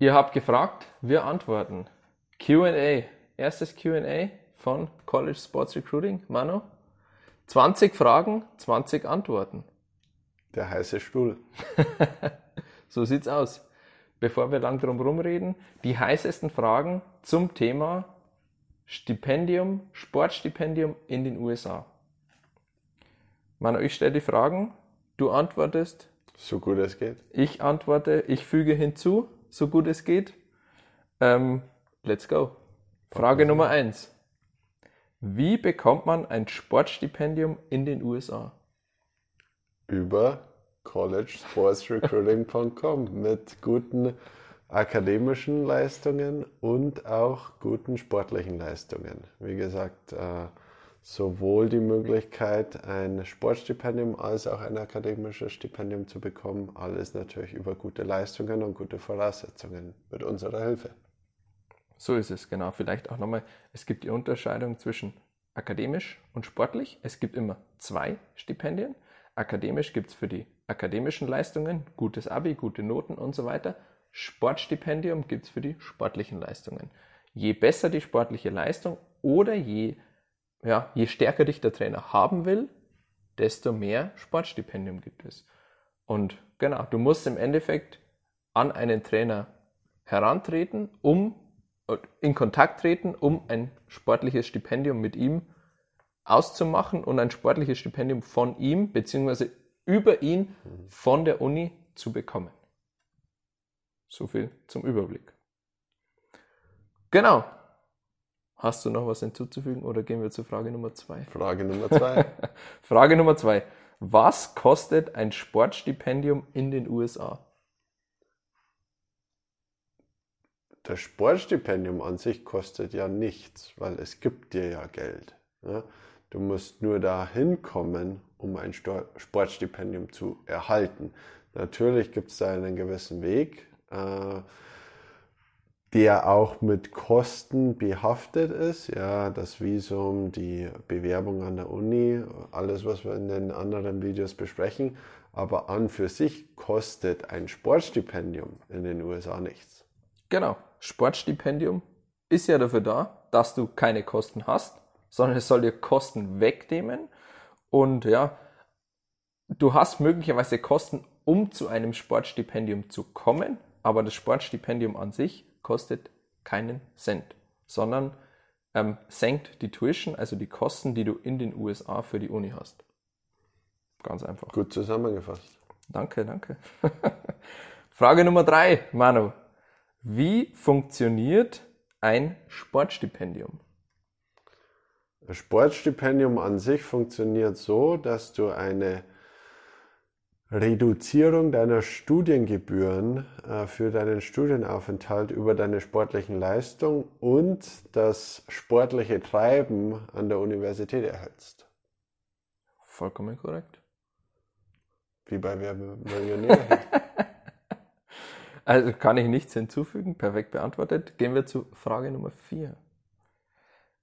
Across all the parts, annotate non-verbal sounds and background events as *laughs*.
Ihr habt gefragt, wir antworten. QA, erstes QA von College Sports Recruiting. Manu, 20 Fragen, 20 Antworten. Der heiße Stuhl. *laughs* so sieht's aus. Bevor wir lang drum rumreden, die heißesten Fragen zum Thema Stipendium, Sportstipendium in den USA. Manu, ich stelle die Fragen, du antwortest. So gut es geht. Ich antworte, ich füge hinzu, so gut es geht. Ähm, let's go. Frage Nummer eins. Wie bekommt man ein Sportstipendium in den USA? Über collegesportsrecruiting.com *laughs* mit guten akademischen Leistungen und auch guten sportlichen Leistungen. Wie gesagt, äh, sowohl die Möglichkeit, ein Sportstipendium als auch ein akademisches Stipendium zu bekommen. Alles natürlich über gute Leistungen und gute Voraussetzungen mit unserer Hilfe. So ist es, genau. Vielleicht auch nochmal, es gibt die Unterscheidung zwischen akademisch und sportlich. Es gibt immer zwei Stipendien. Akademisch gibt es für die akademischen Leistungen, gutes Abi, gute Noten und so weiter. Sportstipendium gibt es für die sportlichen Leistungen. Je besser die sportliche Leistung oder je ja, je stärker dich der Trainer haben will, desto mehr Sportstipendium gibt es. Und genau, du musst im Endeffekt an einen Trainer herantreten, um in Kontakt treten, um ein sportliches Stipendium mit ihm auszumachen und ein sportliches Stipendium von ihm bzw. über ihn von der Uni zu bekommen. So viel zum Überblick. Genau, Hast du noch was hinzuzufügen oder gehen wir zu Frage Nummer zwei? Frage Nummer zwei. *laughs* Frage Nummer zwei. Was kostet ein Sportstipendium in den USA? Das Sportstipendium an sich kostet ja nichts, weil es gibt dir ja Geld. Ja? Du musst nur da hinkommen, um ein Sportstipendium zu erhalten. Natürlich gibt es da einen gewissen Weg. Äh, der auch mit Kosten behaftet ist. Ja, das Visum, die Bewerbung an der Uni, alles, was wir in den anderen Videos besprechen. Aber an für sich kostet ein Sportstipendium in den USA nichts. Genau. Sportstipendium ist ja dafür da, dass du keine Kosten hast, sondern es soll dir Kosten wegnehmen. Und ja, du hast möglicherweise Kosten, um zu einem Sportstipendium zu kommen, aber das Sportstipendium an sich kostet keinen Cent, sondern ähm, senkt die Tuition, also die Kosten, die du in den USA für die Uni hast. Ganz einfach. Gut zusammengefasst. Danke, danke. *laughs* Frage Nummer drei, Manu. Wie funktioniert ein Sportstipendium? Ein Sportstipendium an sich funktioniert so, dass du eine Reduzierung deiner Studiengebühren äh, für deinen Studienaufenthalt über deine sportlichen Leistungen und das sportliche Treiben an der Universität erhältst. Vollkommen korrekt. Wie bei Wer Millionär. *laughs* also kann ich nichts hinzufügen, perfekt beantwortet. Gehen wir zu Frage Nummer 4.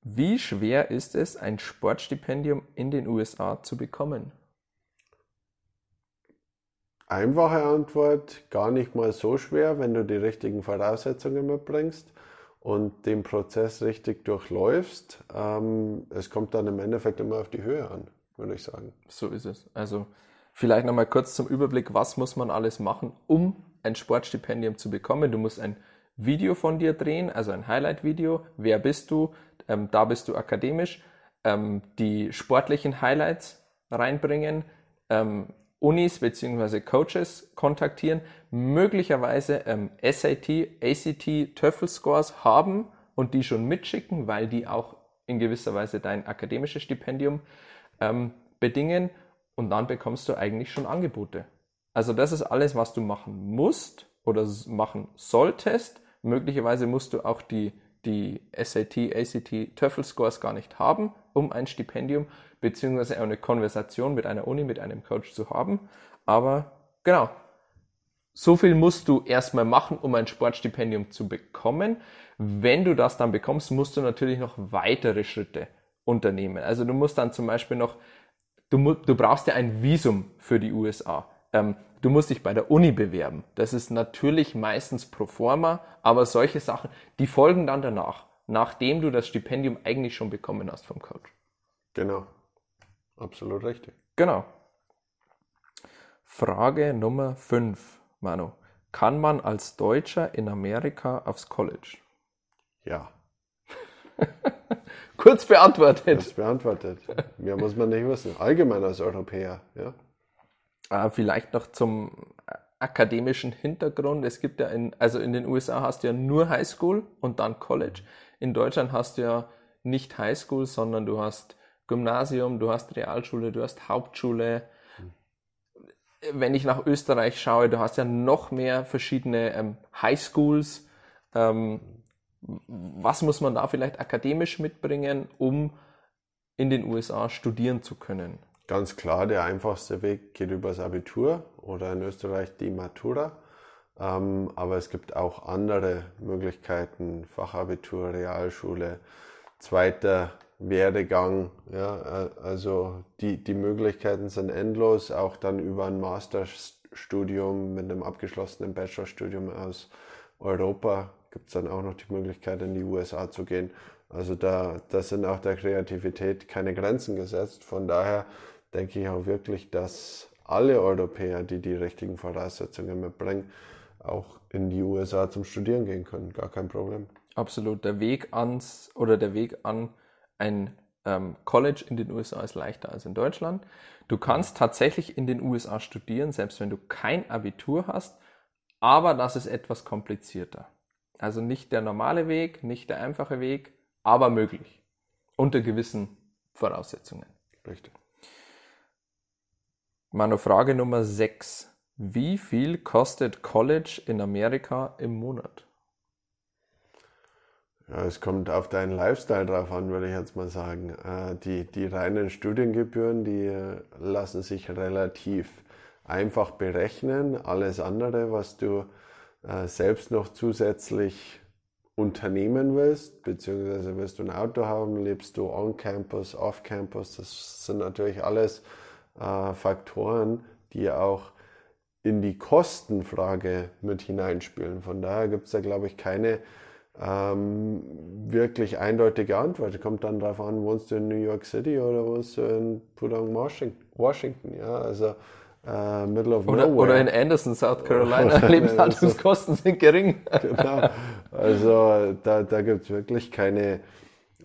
Wie schwer ist es, ein Sportstipendium in den USA zu bekommen? Einfache Antwort, gar nicht mal so schwer, wenn du die richtigen Voraussetzungen mitbringst und den Prozess richtig durchläufst. Ähm, es kommt dann im Endeffekt immer auf die Höhe an, würde ich sagen. So ist es. Also vielleicht nochmal kurz zum Überblick, was muss man alles machen, um ein Sportstipendium zu bekommen. Du musst ein Video von dir drehen, also ein Highlight-Video. Wer bist du? Ähm, da bist du akademisch. Ähm, die sportlichen Highlights reinbringen. Ähm, Unis bzw. Coaches kontaktieren, möglicherweise ähm, SAT, ACT, TOEFL Scores haben und die schon mitschicken, weil die auch in gewisser Weise dein akademisches Stipendium ähm, bedingen und dann bekommst du eigentlich schon Angebote. Also das ist alles, was du machen musst oder machen solltest. Möglicherweise musst du auch die, die SAT, ACT, TOEFL Scores gar nicht haben, um ein Stipendium beziehungsweise eine Konversation mit einer Uni, mit einem Coach zu haben. Aber genau, so viel musst du erstmal machen, um ein Sportstipendium zu bekommen. Wenn du das dann bekommst, musst du natürlich noch weitere Schritte unternehmen. Also du musst dann zum Beispiel noch, du, du brauchst ja ein Visum für die USA. Ähm, du musst dich bei der Uni bewerben. Das ist natürlich meistens pro forma, aber solche Sachen, die folgen dann danach, nachdem du das Stipendium eigentlich schon bekommen hast vom Coach. Genau. Absolut richtig. Genau. Frage Nummer 5, Manu. Kann man als Deutscher in Amerika aufs College? Ja. *laughs* Kurz beantwortet. Das beantwortet. Mehr muss man nicht wissen. Allgemein als Europäer, ja. Äh, vielleicht noch zum akademischen Hintergrund. Es gibt ja in, also in den USA hast du ja nur Highschool und dann College. In Deutschland hast du ja nicht Highschool, sondern du hast Gymnasium, du hast Realschule, du hast Hauptschule. Wenn ich nach Österreich schaue, du hast ja noch mehr verschiedene ähm, Highschools. Ähm, was muss man da vielleicht akademisch mitbringen, um in den USA studieren zu können? Ganz klar, der einfachste Weg geht übers Abitur oder in Österreich die Matura. Ähm, aber es gibt auch andere Möglichkeiten, Fachabitur, Realschule, zweiter Werdegang. Ja, also die, die Möglichkeiten sind endlos, auch dann über ein Masterstudium mit einem abgeschlossenen Bachelorstudium aus Europa gibt es dann auch noch die Möglichkeit, in die USA zu gehen. Also da, da sind auch der Kreativität keine Grenzen gesetzt. Von daher denke ich auch wirklich, dass alle Europäer, die die richtigen Voraussetzungen mitbringen, auch in die USA zum Studieren gehen können. Gar kein Problem. Absolut. Der Weg ans oder der Weg an ein ähm, College in den USA ist leichter als in Deutschland. Du kannst tatsächlich in den USA studieren, selbst wenn du kein Abitur hast, aber das ist etwas komplizierter. Also nicht der normale Weg, nicht der einfache Weg, aber möglich. Unter gewissen Voraussetzungen. Richtig. Meine Frage Nummer 6. Wie viel kostet College in Amerika im Monat? Ja, es kommt auf deinen Lifestyle drauf an, würde ich jetzt mal sagen. Äh, die, die reinen Studiengebühren, die lassen sich relativ einfach berechnen. Alles andere, was du äh, selbst noch zusätzlich unternehmen willst, beziehungsweise willst du ein Auto haben, lebst du on Campus, off Campus, das sind natürlich alles äh, Faktoren, die auch in die Kostenfrage mit hineinspielen. Von daher gibt es da, glaube ich, keine ähm, wirklich eindeutige Antwort. Kommt dann darauf an, wohnst du in New York City oder wohnst du in Pudong, Washington. Ja, also äh, middle of oder, nowhere. Oder in Anderson, South Carolina. *laughs* Lebenshaltungskosten sind gering. *laughs* genau. Also da, da gibt es wirklich keine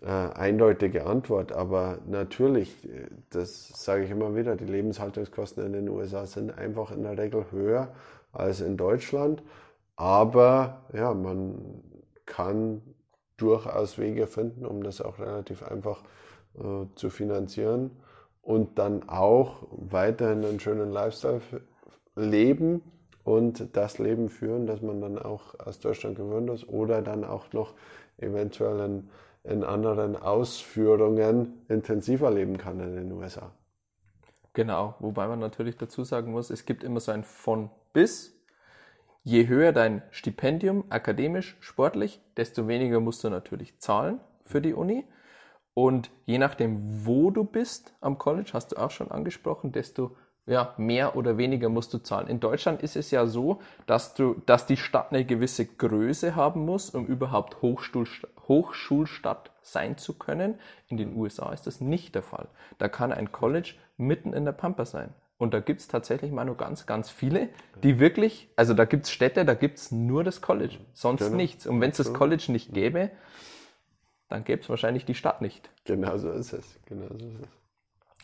äh, eindeutige Antwort. Aber natürlich, das sage ich immer wieder, die Lebenshaltungskosten in den USA sind einfach in der Regel höher als in Deutschland. Aber ja, man kann durchaus Wege finden, um das auch relativ einfach äh, zu finanzieren und dann auch weiterhin einen schönen Lifestyle leben und das Leben führen, das man dann auch aus Deutschland gewöhnt ist oder dann auch noch eventuell in, in anderen Ausführungen intensiver leben kann in den USA. Genau, wobei man natürlich dazu sagen muss, es gibt immer so ein von bis. Je höher dein Stipendium, akademisch, sportlich, desto weniger musst du natürlich zahlen für die Uni. Und je nachdem, wo du bist am College, hast du auch schon angesprochen, desto ja, mehr oder weniger musst du zahlen. In Deutschland ist es ja so, dass du, dass die Stadt eine gewisse Größe haben muss, um überhaupt Hochschul, Hochschulstadt sein zu können. In den USA ist das nicht der Fall. Da kann ein College mitten in der Pampa sein. Und da gibt es tatsächlich mal nur ganz, ganz viele, die wirklich, also da gibt es Städte, da gibt es nur das College, sonst genau. nichts. Und wenn es das College nicht gäbe, dann gäbe es wahrscheinlich die Stadt nicht. Genau so ist es. Genau so ist es.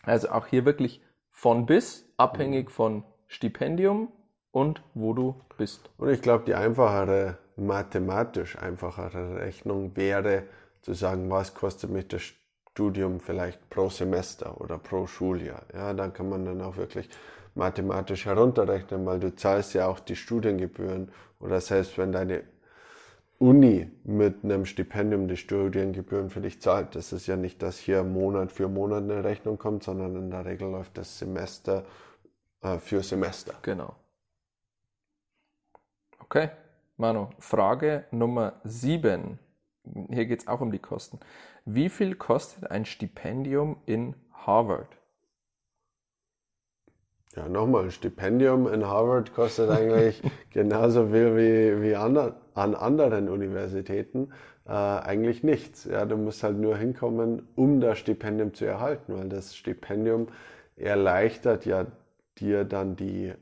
Also auch hier wirklich von bis, abhängig mhm. von Stipendium und wo du bist. Und ich glaube, die einfachere, mathematisch einfachere Rechnung wäre zu sagen, was kostet mich das Studium vielleicht pro Semester oder pro Schuljahr. Ja, dann kann man dann auch wirklich mathematisch herunterrechnen, weil du zahlst ja auch die Studiengebühren oder selbst wenn deine Uni mit einem Stipendium die Studiengebühren für dich zahlt. Das ist ja nicht, dass hier Monat für Monat eine Rechnung kommt, sondern in der Regel läuft das Semester äh, für Semester. Genau. Okay, Manu, Frage Nummer 7. Hier geht es auch um die Kosten. Wie viel kostet ein Stipendium in Harvard? Ja, nochmal, ein Stipendium in Harvard kostet eigentlich *laughs* genauso viel wie, wie an, an anderen Universitäten äh, eigentlich nichts. Ja, du musst halt nur hinkommen, um das Stipendium zu erhalten, weil das Stipendium erleichtert ja dir dann die äh,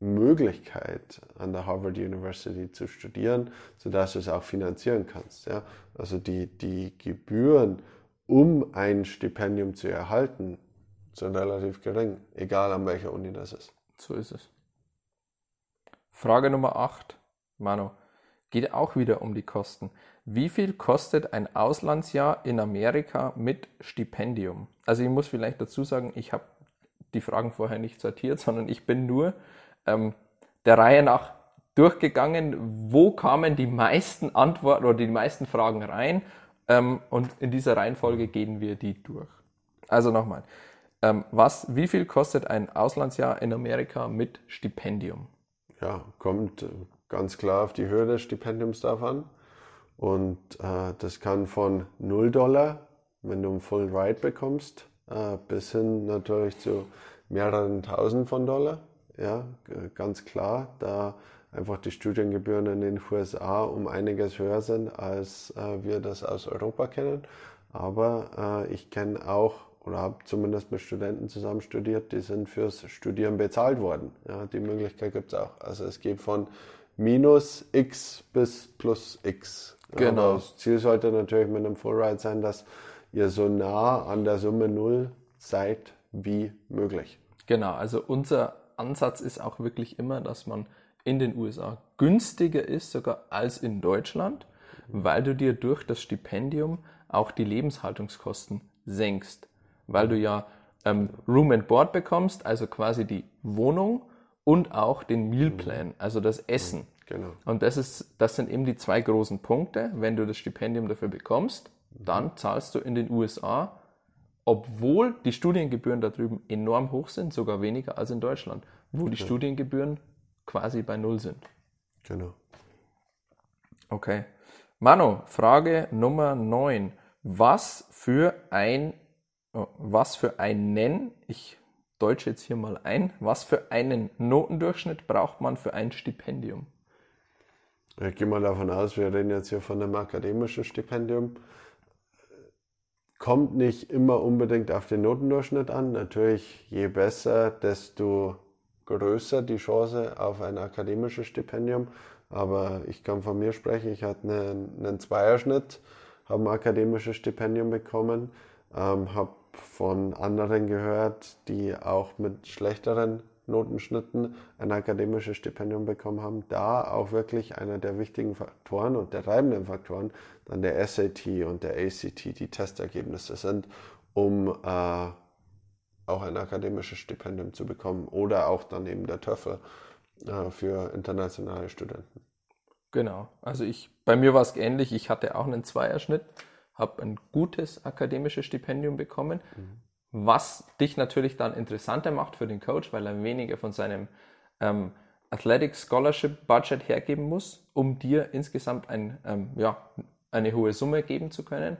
Möglichkeit, an der Harvard University zu studieren, sodass du es auch finanzieren kannst. Ja? Also die, die Gebühren, um ein Stipendium zu erhalten, sind relativ gering, egal an welcher Uni das ist. So ist es. Frage Nummer 8, Manu, geht auch wieder um die Kosten. Wie viel kostet ein Auslandsjahr in Amerika mit Stipendium? Also ich muss vielleicht dazu sagen, ich habe die Fragen vorher nicht sortiert, *laughs* sondern ich bin nur ähm, der Reihe nach durchgegangen, wo kamen die meisten Antworten oder die meisten Fragen rein ähm, und in dieser Reihenfolge gehen wir die durch. Also nochmal, ähm, was, wie viel kostet ein Auslandsjahr in Amerika mit Stipendium? Ja, kommt äh, ganz klar auf die Höhe des Stipendiums drauf an. Und äh, das kann von 0 Dollar, wenn du einen Full Ride bekommst, äh, bis hin natürlich zu mehreren tausend von Dollar. Ja, ganz klar, da einfach die Studiengebühren in den USA um einiges höher sind, als äh, wir das aus Europa kennen. Aber äh, ich kenne auch oder habe zumindest mit Studenten zusammen studiert, die sind fürs Studieren bezahlt worden. Ja, die Möglichkeit gibt es auch. Also es geht von minus x bis plus x. Genau. Aber das Ziel sollte natürlich mit einem Fullride sein, dass ihr so nah an der Summe null seid wie möglich. Genau, also unser Ansatz ist auch wirklich immer, dass man in den USA günstiger ist, sogar als in Deutschland, weil du dir durch das Stipendium auch die Lebenshaltungskosten senkst, weil du ja ähm, Room and Board bekommst, also quasi die Wohnung und auch den Mealplan, also das Essen. Genau. Und das, ist, das sind eben die zwei großen Punkte. Wenn du das Stipendium dafür bekommst, dann zahlst du in den USA obwohl die Studiengebühren da drüben enorm hoch sind, sogar weniger als in Deutschland, wo die Studiengebühren quasi bei Null sind. Genau. Okay. Manu, Frage Nummer 9. Was für ein, oh, was für einen, ich deutsche jetzt hier mal ein, was für einen Notendurchschnitt braucht man für ein Stipendium? Ich gehe mal davon aus, wir reden jetzt hier von einem akademischen Stipendium kommt nicht immer unbedingt auf den Notendurchschnitt an. Natürlich, je besser, desto größer die Chance auf ein akademisches Stipendium. Aber ich kann von mir sprechen, ich hatte einen, einen Zweierschnitt, habe ein akademisches Stipendium bekommen, ähm, habe von anderen gehört, die auch mit schlechteren Notenschnitten ein akademisches Stipendium bekommen haben, da auch wirklich einer der wichtigen Faktoren und der treibenden Faktoren dann der SAT und der ACT, die Testergebnisse sind, um äh, auch ein akademisches Stipendium zu bekommen oder auch dann eben der TOEFL äh, für internationale Studenten. Genau, also ich, bei mir war es ähnlich, ich hatte auch einen Zweierschnitt, habe ein gutes akademisches Stipendium bekommen, mhm was dich natürlich dann interessanter macht für den Coach, weil er weniger von seinem ähm, Athletic Scholarship Budget hergeben muss, um dir insgesamt ein, ähm, ja, eine hohe Summe geben zu können.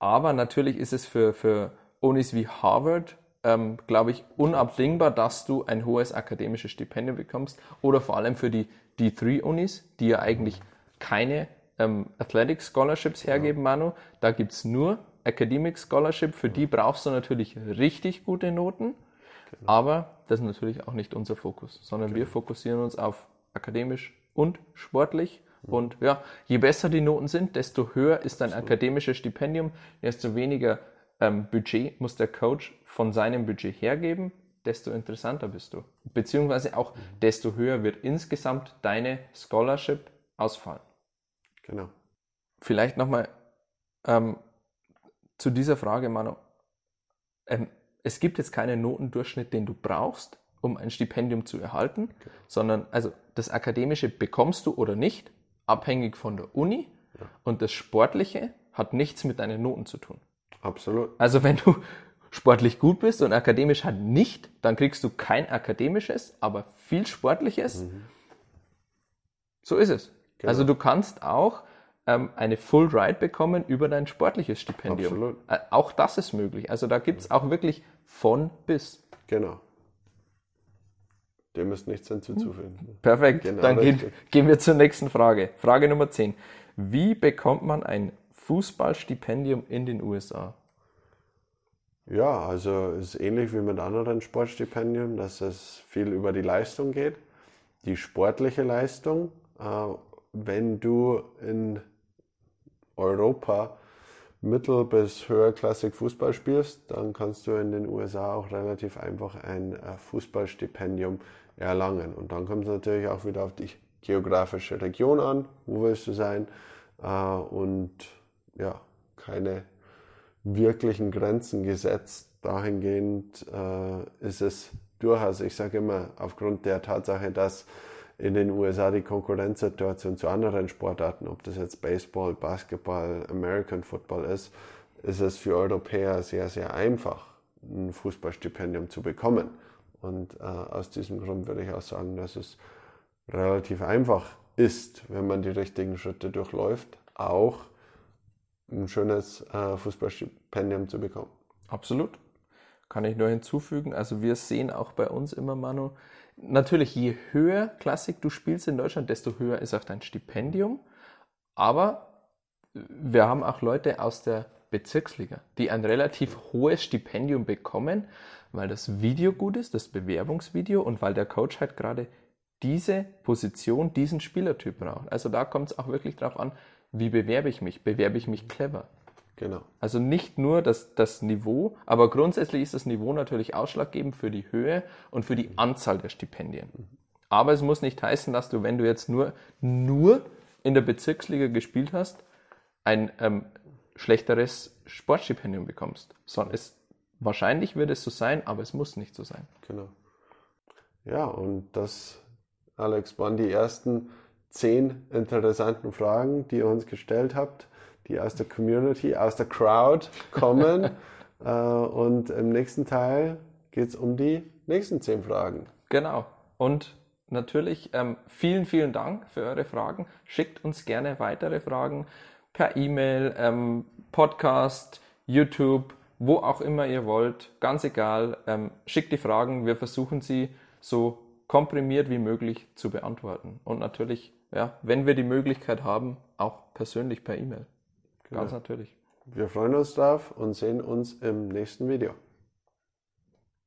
Aber natürlich ist es für, für Unis wie Harvard, ähm, glaube ich, unabdingbar, dass du ein hohes akademisches Stipendium bekommst oder vor allem für die D3-Unis, die ja eigentlich keine ähm, Athletic Scholarships hergeben, Manu. Da gibt es nur Academic Scholarship, für die brauchst du natürlich richtig gute Noten, genau. aber das ist natürlich auch nicht unser Fokus, sondern genau. wir fokussieren uns auf akademisch und sportlich. Mhm. Und ja, je besser die Noten sind, desto höher ist dein akademisches Stipendium, desto weniger ähm, Budget muss der Coach von seinem Budget hergeben, desto interessanter bist du. Beziehungsweise auch mhm. desto höher wird insgesamt deine Scholarship ausfallen. Genau. Vielleicht nochmal ähm, zu dieser Frage, Manu. Ähm, es gibt jetzt keinen Notendurchschnitt, den du brauchst, um ein Stipendium zu erhalten, okay. sondern also das Akademische bekommst du oder nicht, abhängig von der Uni. Ja. Und das Sportliche hat nichts mit deinen Noten zu tun. Absolut. Also wenn du sportlich gut bist und akademisch halt nicht, dann kriegst du kein akademisches, aber viel sportliches. Mhm. So ist es. Genau. Also du kannst auch ähm, eine Full Ride bekommen über dein sportliches Stipendium. Absolut. Äh, auch das ist möglich. Also da gibt es auch wirklich von bis. Genau. Dem ist nichts hinzuzufügen. Perfekt. Genau, Dann gehen, gehen wir zur nächsten Frage. Frage Nummer 10. Wie bekommt man ein Fußballstipendium in den USA? Ja, also ist ähnlich wie mit anderen Sportstipendien, dass es viel über die Leistung geht, die sportliche Leistung. Äh, wenn du in Europa mittel- bis höherklassig Fußball spielst, dann kannst du in den USA auch relativ einfach ein äh, Fußballstipendium erlangen. Und dann kommt es natürlich auch wieder auf die geografische Region an, wo willst du sein äh, und ja, keine wirklichen Grenzen gesetzt. Dahingehend äh, ist es durchaus, ich sage immer, aufgrund der Tatsache, dass in den USA die Konkurrenzsituation zu anderen Sportarten, ob das jetzt Baseball, Basketball, American Football ist, ist es für Europäer sehr, sehr einfach, ein Fußballstipendium zu bekommen. Und äh, aus diesem Grund würde ich auch sagen, dass es relativ einfach ist, wenn man die richtigen Schritte durchläuft, auch ein schönes äh, Fußballstipendium zu bekommen. Absolut. Kann ich nur hinzufügen. Also wir sehen auch bei uns immer, Manu, natürlich je höher Klassik du spielst in Deutschland, desto höher ist auch dein Stipendium. Aber wir haben auch Leute aus der Bezirksliga, die ein relativ hohes Stipendium bekommen, weil das Video gut ist, das Bewerbungsvideo und weil der Coach halt gerade diese Position, diesen Spielertyp braucht. Also da kommt es auch wirklich darauf an, wie bewerbe ich mich? Bewerbe ich mich clever? Genau. Also nicht nur das, das Niveau, aber grundsätzlich ist das Niveau natürlich ausschlaggebend für die Höhe und für die Anzahl der Stipendien. Aber es muss nicht heißen, dass du, wenn du jetzt nur, nur in der Bezirksliga gespielt hast, ein ähm, schlechteres Sportstipendium bekommst. Sondern es, wahrscheinlich wird es so sein, aber es muss nicht so sein. Genau. Ja, und das, Alex, waren die ersten zehn interessanten Fragen, die ihr uns gestellt habt, die aus der Community, aus der Crowd kommen. *laughs* äh, und im nächsten Teil geht es um die nächsten zehn Fragen. Genau. Und natürlich ähm, vielen, vielen Dank für eure Fragen. Schickt uns gerne weitere Fragen per E-Mail, ähm, Podcast, YouTube, wo auch immer ihr wollt. Ganz egal. Ähm, schickt die Fragen. Wir versuchen sie so komprimiert wie möglich zu beantworten. Und natürlich, ja, wenn wir die Möglichkeit haben, auch persönlich per E-Mail. Ganz natürlich. Wir freuen uns drauf und sehen uns im nächsten Video.